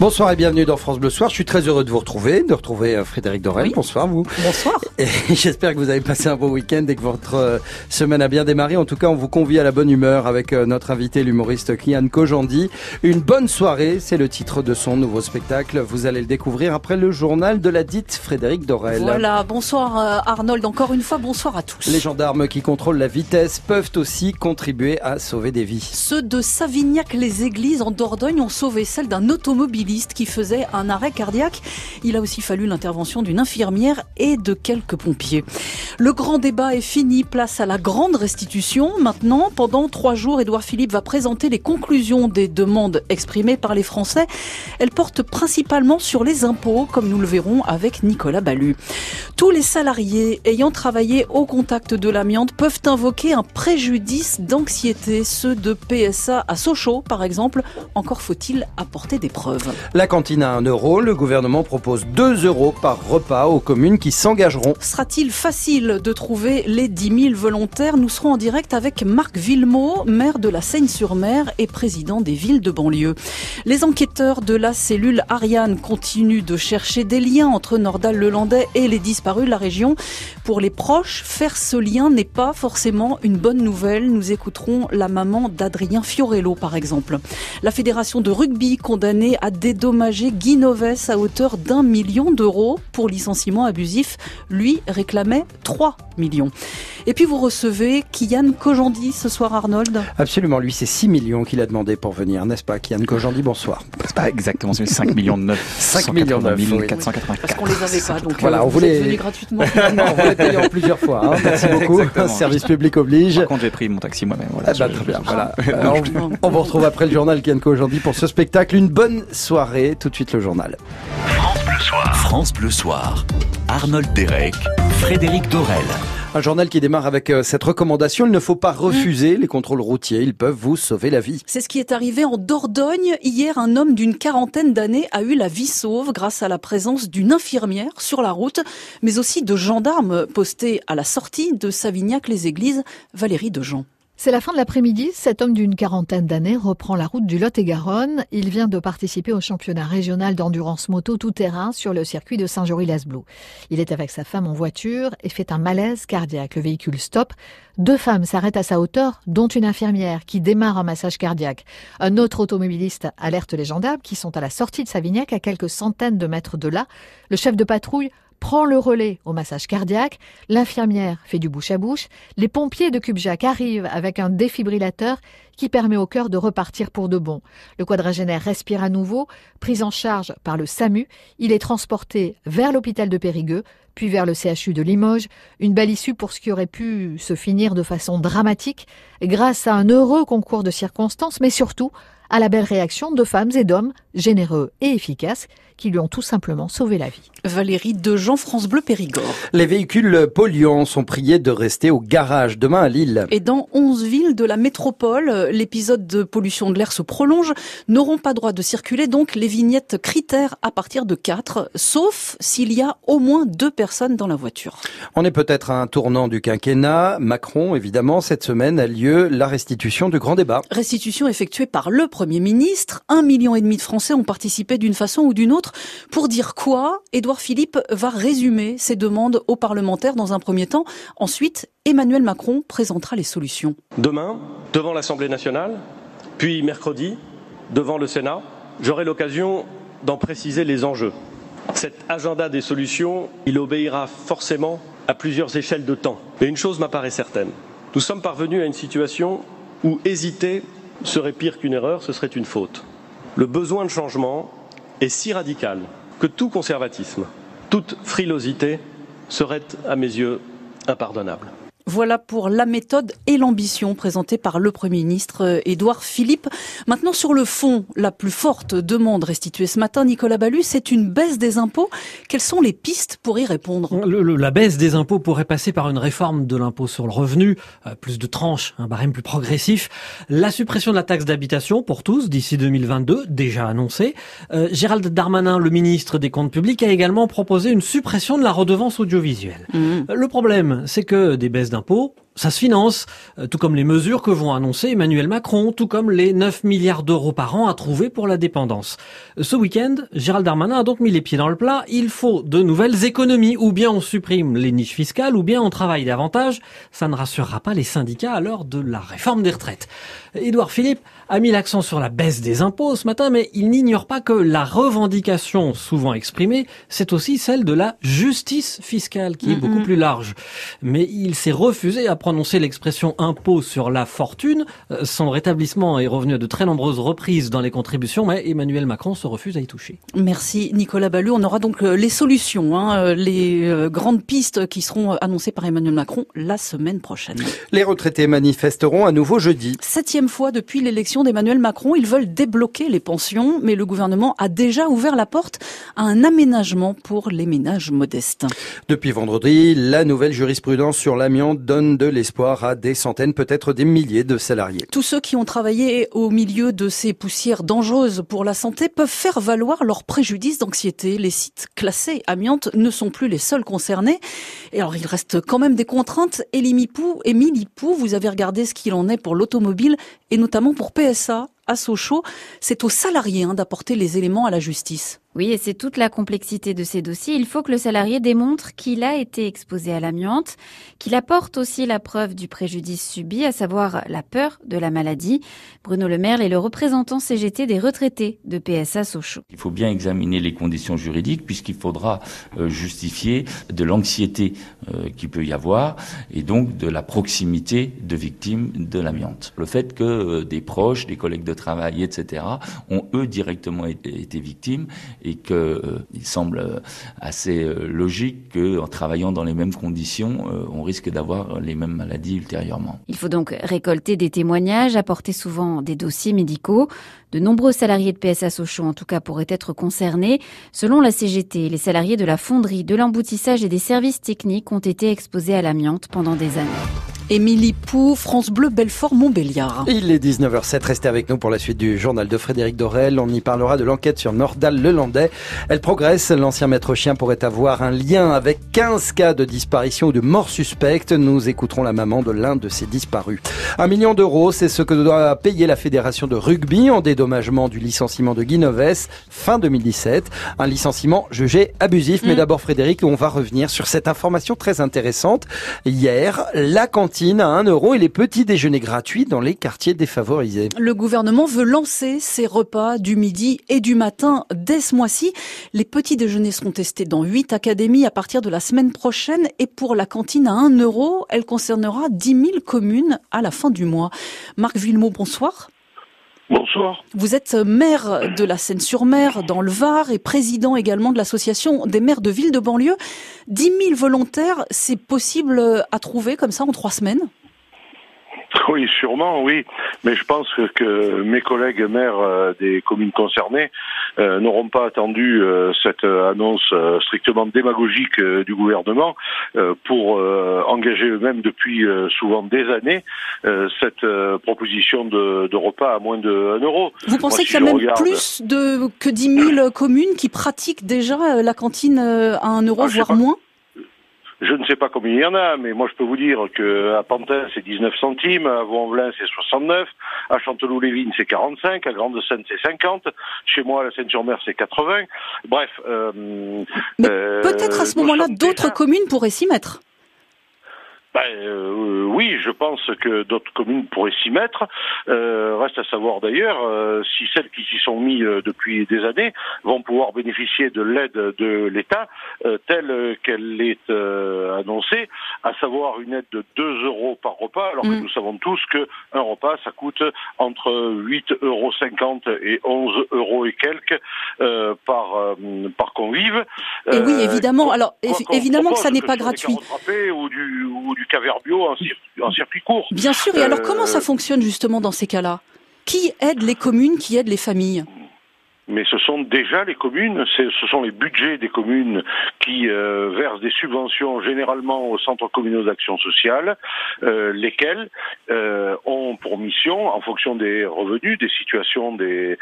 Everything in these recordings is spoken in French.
Bonsoir et bienvenue dans France Bleu Soir. Je suis très heureux de vous retrouver, de retrouver euh, Frédéric Dorel. Bonsoir vous. Bonsoir. Et j'espère que vous avez passé un bon week-end et que votre euh, semaine a bien démarré. En tout cas, on vous convie à la bonne humeur avec euh, notre invité, l'humoriste Kian Kojandi. Une bonne soirée, c'est le titre de son nouveau spectacle. Vous allez le découvrir après le journal de la dite Frédéric Dorel. Voilà, bonsoir Arnold. Encore une fois, bonsoir à tous. Les gendarmes qui contrôlent la vitesse peuvent aussi contribuer à sauver des vies. Ceux de Savignac-les-Églises en Dordogne ont sauvé celle d'un automobiliste qui faisait un arrêt cardiaque. Il a aussi fallu l'intervention d'une infirmière et de quelques pompiers. Le grand débat est fini, place à la grande restitution. Maintenant, pendant trois jours, Édouard Philippe va présenter les conclusions des demandes exprimées par les Français. Elles portent principalement sur les impôts, comme nous le verrons avec Nicolas Ballu. Tous les salariés ayant travaillé au contact de l'amiante peuvent invoquer un préjudice d'anxiété, ceux de PSA à Sochaux par exemple. Encore faut-il apporter des preuves. La cantine à 1 euro, le gouvernement propose 2 euros par repas aux communes qui s'engageront. Sera-t-il facile de trouver les 10 000 volontaires? Nous serons en direct avec Marc Villemot, maire de la Seine-sur-Mer et président des villes de banlieue. Les enquêteurs de la cellule Ariane continuent de chercher des liens entre Nordal-Lelandais et les disparus de la région. Pour les proches, faire ce lien n'est pas forcément une bonne nouvelle. Nous écouterons la maman d'Adrien Fiorello, par exemple. La fédération de rugby condamnée à dédommager Guy Noves à hauteur d'un million d'euros pour licenciement abusif. Lui réclamait 3 millions. Et puis vous recevez Kian Kojandi ce soir, Arnold Absolument, lui c'est 6 millions qu'il a demandé pour venir, n'est-ce pas Kian Kojandi, bonsoir. C'est pas exactement, c'est 5 millions de 9. 5 millions de 484. Parce qu'on les avait pas, donc voilà, euh, on vous voulait... êtes venus gratuitement. non, on voulait payer en plusieurs fois, hein. merci beaucoup. Exactement. Service public oblige. Par contre, j'ai pris mon taxi moi-même. Voilà, Ah bah, je- très bien, voilà. on vous retrouve après le journal Kian Kojandi pour ce spectacle. Une bonne soirée, tout de suite le journal. France Bleu Soir. Arnold Derek, Frédéric Dorel. Un journal qui démarre avec euh, cette recommandation, il ne faut pas refuser les contrôles routiers, ils peuvent vous sauver la vie. C'est ce qui est arrivé en Dordogne. Hier, un homme d'une quarantaine d'années a eu la vie sauve grâce à la présence d'une infirmière sur la route, mais aussi de gendarmes postés à la sortie de Savignac-les-Églises, Valérie Dejean. C'est la fin de l'après-midi. Cet homme d'une quarantaine d'années reprend la route du Lot-et-Garonne. Il vient de participer au championnat régional d'endurance moto tout-terrain sur le circuit de Saint-Jory-Lasblou. Il est avec sa femme en voiture et fait un malaise cardiaque. Le véhicule stoppe. Deux femmes s'arrêtent à sa hauteur, dont une infirmière qui démarre un massage cardiaque. Un autre automobiliste alerte les gendarmes qui sont à la sortie de Savignac à quelques centaines de mètres de là. Le chef de patrouille prend le relais au massage cardiaque, l'infirmière fait du bouche à bouche, les pompiers de Cubjac arrivent avec un défibrillateur qui permet au cœur de repartir pour de bon. Le quadragénaire respire à nouveau, pris en charge par le SAMU, il est transporté vers l'hôpital de Périgueux, puis vers le CHU de Limoges, une belle issue pour ce qui aurait pu se finir de façon dramatique grâce à un heureux concours de circonstances, mais surtout à la belle réaction de femmes et d'hommes généreux et efficaces qui lui ont tout simplement sauvé la vie. Valérie Dejean, France Bleu Périgord. Les véhicules polluants sont priés de rester au garage demain à Lille. Et dans 11 villes de la métropole, l'épisode de pollution de l'air se prolonge, n'auront pas droit de circuler donc les vignettes critères à partir de 4, sauf s'il y a au moins deux personnes dans la voiture. On est peut-être à un tournant du quinquennat. Macron, évidemment, cette semaine a lieu la restitution du grand débat. Restitution effectuée par le Premier ministre. Un million et demi de Français ont participé d'une façon ou d'une autre. Pour dire quoi Édouard Philippe va résumer ses demandes aux parlementaires dans un premier temps. Ensuite, Emmanuel Macron présentera les solutions. Demain, devant l'Assemblée nationale, puis mercredi, devant le Sénat, j'aurai l'occasion d'en préciser les enjeux. Cet agenda des solutions, il obéira forcément à plusieurs échelles de temps. Mais une chose m'apparaît certaine. Nous sommes parvenus à une situation où hésiter serait pire qu'une erreur, ce serait une faute. Le besoin de changement est si radical que tout conservatisme, toute frilosité serait, à mes yeux, impardonnable. Voilà pour la méthode et l'ambition présentée par le Premier ministre euh, Édouard Philippe. Maintenant, sur le fond, la plus forte demande restituée ce matin, Nicolas Ballu, c'est une baisse des impôts. Quelles sont les pistes pour y répondre? Le- le- la baisse des impôts pourrait passer par une réforme de l'impôt sur le revenu, euh, plus de tranches, un barème plus progressif, la suppression de la taxe d'habitation pour tous d'ici 2022, déjà annoncée. Euh, Gérald Darmanin, le ministre des Comptes publics, a également proposé une suppression de la redevance audiovisuelle. Mmh. Le problème, c'est que des baisses d'impôts, impôts ça se finance, euh, tout comme les mesures que vont annoncer Emmanuel Macron, tout comme les 9 milliards d'euros par an à trouver pour la dépendance. Ce week-end, Gérald Darmanin a donc mis les pieds dans le plat. Il faut de nouvelles économies. Ou bien on supprime les niches fiscales, ou bien on travaille davantage. Ça ne rassurera pas les syndicats à l'heure de la réforme des retraites. Édouard Philippe a mis l'accent sur la baisse des impôts ce matin, mais il n'ignore pas que la revendication souvent exprimée, c'est aussi celle de la justice fiscale, qui est beaucoup plus large. Mais il s'est refusé à prononcer l'expression impôt sur la fortune. Euh, son rétablissement est revenu à de très nombreuses reprises dans les contributions, mais Emmanuel Macron se refuse à y toucher. Merci Nicolas Ballu. On aura donc euh, les solutions, hein, euh, les grandes pistes qui seront annoncées par Emmanuel Macron la semaine prochaine. Les retraités manifesteront à nouveau jeudi. Septième fois depuis l'élection d'Emmanuel Macron, ils veulent débloquer les pensions, mais le gouvernement a déjà ouvert la porte à un aménagement pour les ménages modestes. Depuis vendredi, la nouvelle jurisprudence sur l'amiante donne de l'espoir à des centaines, peut-être des milliers de salariés. Tous ceux qui ont travaillé au milieu de ces poussières dangereuses pour la santé peuvent faire valoir leur préjudice d'anxiété. Les sites classés amiante ne sont plus les seuls concernés. Et alors, il reste quand même des contraintes. Élie Pou, Émilie Pou, vous avez regardé ce qu'il en est pour l'automobile et notamment pour PSA à Sochaux. C'est aux salariés hein, d'apporter les éléments à la justice. Oui, et c'est toute la complexité de ces dossiers. Il faut que le salarié démontre qu'il a été exposé à l'amiante, qu'il apporte aussi la preuve du préjudice subi, à savoir la peur de la maladie. Bruno Le Merle est le représentant CGT des retraités de PSA Sochaux. Il faut bien examiner les conditions juridiques puisqu'il faudra euh, justifier de l'anxiété euh, qui peut y avoir et donc de la proximité de victimes de l'amiante. Le fait que euh, des proches, des collègues de travail, etc., ont eux directement été victimes qu'il euh, semble assez euh, logique qu'en travaillant dans les mêmes conditions, euh, on risque d'avoir les mêmes maladies ultérieurement. Il faut donc récolter des témoignages, apporter souvent des dossiers médicaux. De nombreux salariés de PSA Sochaux, en tout cas, pourraient être concernés. Selon la CGT, les salariés de la fonderie, de l'emboutissage et des services techniques ont été exposés à l'amiante pendant des années. Émilie Pou, France Bleu, Belfort, Montbéliard. Il est 19h07, restez avec nous pour la suite du journal de Frédéric Dorel. On y parlera de l'enquête sur Nordal le Landais. Elle progresse, l'ancien maître chien pourrait avoir un lien avec 15 cas de disparition ou de mort suspecte. Nous écouterons la maman de l'un de ces disparus. Un million d'euros, c'est ce que doit payer la fédération de rugby en dédommagement du licenciement de Guinoves fin 2017. Un licenciement jugé abusif. Mais mm. d'abord Frédéric, on va revenir sur cette information très intéressante. Hier, la cantine à 1 euro et les petits déjeuners gratuits dans les quartiers défavorisés. Le gouvernement veut lancer ces repas du midi et du matin dès ce mois-ci. Les petits déjeuners seront testés dans 8 académies à partir de la semaine prochaine et pour la cantine à 1 euro, elle concernera 10 000 communes à la fin du mois. Marc Villemot, bonsoir. Bonsoir. Vous êtes maire de la Seine-sur-Mer dans le Var et président également de l'association des maires de villes de banlieue. 10 000 volontaires, c'est possible à trouver comme ça en trois semaines? oui, sûrement, oui. Mais je pense que mes collègues maires euh, des communes concernées euh, n'auront pas attendu euh, cette annonce strictement démagogique du gouvernement pour engager eux-mêmes depuis souvent des années cette proposition de, repas à moins de 1 euro. Vous pensez qu'il y a même plus de, que 10 000 communes qui pratiquent déjà la cantine à 1 euro, ah, voire moins? Je ne sais pas combien il y en a, mais moi je peux vous dire que à Pantin c'est 19 centimes, à Vaux-en-Velin c'est 69, à Chanteloup-les-Vignes c'est 45, à Grande-Seine c'est 50, chez moi à la Seine-sur-Mer c'est 80. Bref. Euh, euh, peut-être à ce moment-là d'autres communes pourraient s'y mettre. Ben, euh, oui, je pense que d'autres communes pourraient s'y mettre. Euh, reste à savoir d'ailleurs euh, si celles qui s'y sont mis depuis des années vont pouvoir bénéficier de l'aide de l'État telle qu'elle est annoncée, à savoir une aide de 2 euros par repas, alors que mm. nous savons tous qu'un repas ça coûte entre 8,50 euros et 11 euros et quelques par par convive. Et oui, évidemment. Alors évidemment que ça n'est pas gratuit. Ou du, ou du caverbio en, circuit court. Bien sûr, et alors comment ça euh, fonctionne justement dans ces cas-là? Qui aide les communes, qui aide les familles? Mais ce sont déjà les communes, ce sont les budgets des communes qui euh, versent des subventions généralement aux centres communaux d'action sociale, euh, lesquels euh, ont pour mission, en fonction des revenus, des situations des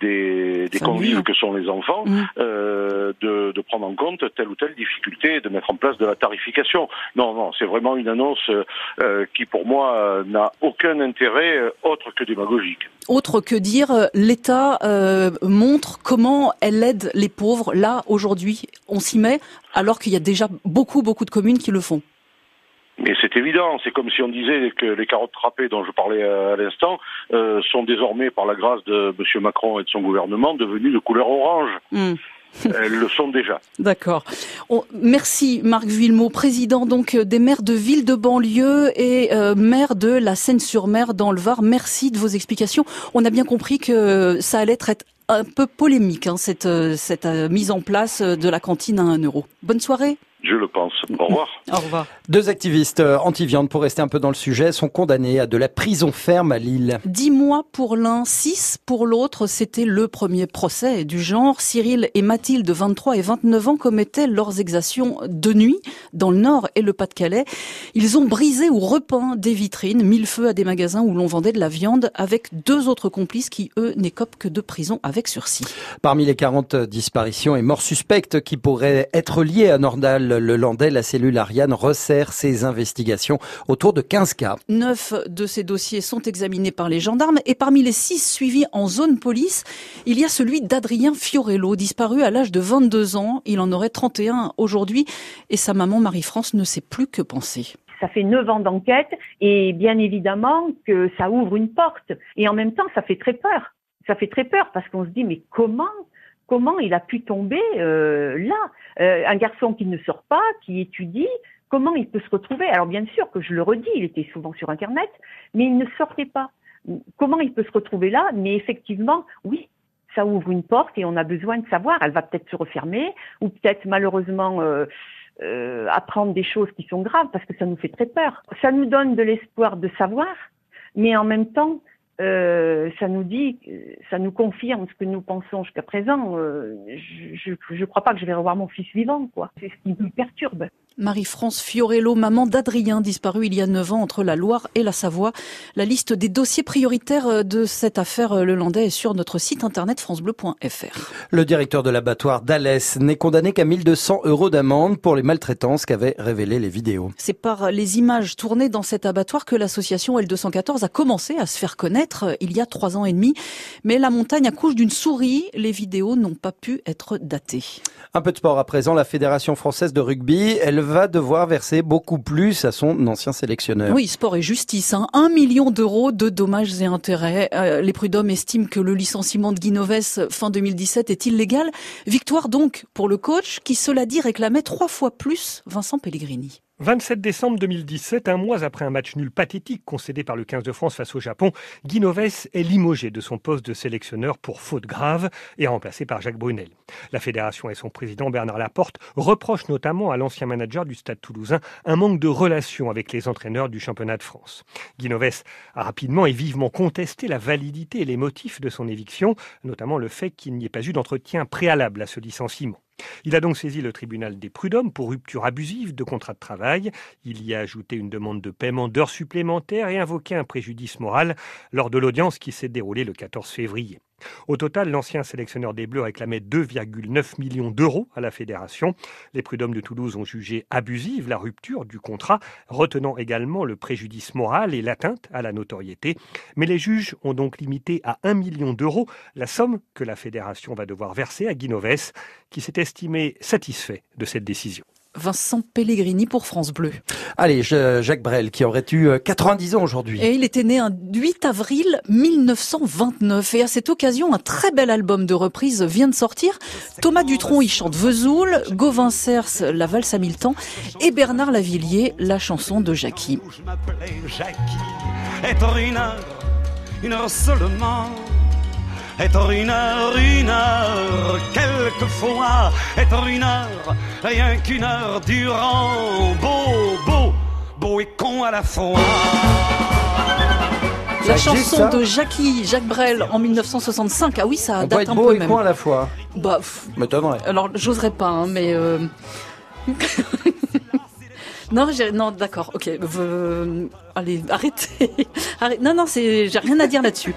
des, des convives que sont les enfants, mmh. de, de, prendre en compte telle ou telle difficulté et de mettre en place de la tarification. Non, non, c'est vraiment une annonce qui pour moi n'a aucun intérêt autre que démagogique. Autre que dire, l'État euh, montre comment elle aide les pauvres. Là, aujourd'hui, on s'y met, alors qu'il y a déjà beaucoup, beaucoup de communes qui le font. Mais c'est évident, c'est comme si on disait que les carottes râpées dont je parlais à, l'instant euh, sont désormais, par la grâce de M. Macron et de son gouvernement, devenues de couleur orange. Hmm. Elles le sont déjà. D'accord. merci Marc Villemot, président donc des maires de ville de banlieue et euh, maire de la Seine-sur-Mer dans le Var. Merci de vos explications. On a bien compris que ça allait être un peu polémique, hein, cette, euh, euh, mise en place de la cantine à 1 euro. Bonne soirée. Je le pense. Au revoir. Au revoir. Deux activistes euh, anti-viande, pour rester un peu dans le sujet, sont condamnés à de la prison ferme à Lille. Dix mois pour l'un, six pour l'autre. C'était le premier procès du genre. Cyril et Mathilde, 23 et 29 ans, commettaient leurs exactions de nuit dans le Nord et le Pas-de-Calais. Ils ont brisé ou repeint des vitrines, mis le feu à des magasins où l'on vendait de la viande avec deux autres complices qui, eux, n'écopent que de prison avec sursis. Parmi les 40 disparitions et morts suspectes qui pourraient être liées à Nordal, le Landais, la cellule Ariane resserre ses investigations autour de 15 cas. Neuf de ces dossiers sont examinés par les gendarmes et parmi les six suivis en zone police, il y a celui d'Adrien Fiorello, disparu à l'âge de 22 ans. Il en aurait 31 aujourd'hui et sa maman Marie-France ne sait plus que penser ça fait neuf ans d'enquête et bien évidemment que ça ouvre une porte. Et en même temps, ça fait très peur. Ça fait très peur parce qu'on se dit mais comment comment il a pu tomber euh, là euh, Un garçon qui ne sort pas, qui étudie, comment il peut se retrouver? Alors bien sûr que je le redis, il était souvent sur Internet, mais il ne sortait pas. Comment il peut se retrouver là? Mais effectivement, oui, ça ouvre une porte et on a besoin de savoir. Elle va peut-être se refermer ou peut-être malheureusement euh, apprendre des choses qui sont graves parce que ça nous fait très peur. Ça nous donne de l'espoir de savoir, mais en même temps, euh, ça nous dit, ça nous confirme ce que nous pensons jusqu'à présent. Euh, je ne crois pas que je vais revoir mon fils vivant, quoi. C'est ce qui me perturbe. Marie-France Fiorello, maman d'Adrien, disparu il y a 9 ans entre la Loire et la Savoie. La liste des dossiers prioritaires de cette affaire Le Landais est sur notre site internet francebleu.fr. Le directeur de l'abattoir d'Alès n'est condamné qu'à 1200 euros d'amende pour les maltraitances qu'avaient révélées les vidéos. C'est par les images tournées dans cet abattoir que l'association L214 a commencé à se faire connaître il y a trois ans et demi. Mais la montagne accouche d'une souris. Les vidéos n'ont pas pu être datées. Un peu de sport à présent. La Fédération française de rugby, elle va devoir verser beaucoup plus à son ancien sélectionneur. Oui, sport et justice. Hein. Un million d'euros de dommages et intérêts. Euh, les prud'hommes estiment que le licenciement de Guinoves fin 2017 est illégal. Victoire donc pour le coach qui, cela dit, réclamait trois fois plus Vincent Pellegrini. 27 décembre 2017, un mois après un match nul pathétique concédé par le 15 de France face au Japon, Guy Noves est limogé de son poste de sélectionneur pour faute grave et remplacé par Jacques Brunel. La fédération et son président Bernard Laporte reprochent notamment à l'ancien manager du Stade toulousain un manque de relation avec les entraîneurs du championnat de France. Guy Noves a rapidement et vivement contesté la validité et les motifs de son éviction, notamment le fait qu'il n'y ait pas eu d'entretien préalable à ce licenciement. Il a donc saisi le tribunal des prud'hommes pour rupture abusive de contrat de travail. Il y a ajouté une demande de paiement d'heures supplémentaires et invoqué un préjudice moral lors de l'audience qui s'est déroulée le 14 février. Au total, l'ancien sélectionneur des Bleus réclamait 2,9 millions d'euros à la fédération. Les prud'hommes de Toulouse ont jugé abusive la rupture du contrat, retenant également le préjudice moral et l'atteinte à la notoriété. Mais les juges ont donc limité à 1 million d'euros la somme que la fédération va devoir verser à Guinoves, qui s'est estimé satisfait de cette décision. Vincent Pellegrini pour France Bleu. Allez, Jacques Brel, qui aurait eu 90 euh, ans aujourd'hui. Et il était né un 8 avril 1929. Et à cette occasion, un très bel album de reprise vient de sortir. Thomas Dutronc y chante Vesoul, Gauvin Cers, La valse à mille temps, et Bernard Lavillier, la chanson de Jackie. Je Jackie, une heure seulement être une heure, une heure, quelquefois être une heure, rien qu'une heure durant, beau, beau, beau et con à la fois. La Ça chanson de Jackie, Jacques Brel en 1965. Ah oui, ça On peut date être un beau peu et même. con à la fois. Bah, M'étonnerait. alors j'oserais pas, hein, mais. euh, non, j'ai- non, d'accord, ok. euh, Allez, arrêtez. Arrête- Non, non, c'est, j'ai rien à dire là-dessus.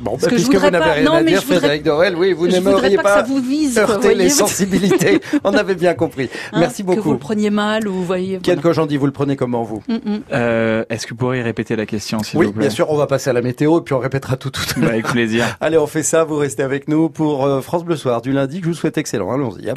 Bon, Parce bah, puisque vous n'avez pas- rien non, à dire, voudrais- Frédéric Dorel, oui, vous n'aimeriez pas que pas, ça vous vise, heurter les sensibilités. On avait bien compris. Hein, Merci Que vous beaucoup. le preniez mal ou vous voyez. Voilà. Kojandi, vous le prenez comment vous Mm, mm. Euh, Est-ce que vous pourriez répéter la question, s'il Oui, vous plaît bien sûr, on va passer à la météo et puis on répétera tout tout à Bah, l'heure. avec plaisir. Allez, on fait ça, vous restez avec nous pour euh, France Bleu Soir du lundi, que je vous souhaite excellent. Allons-y.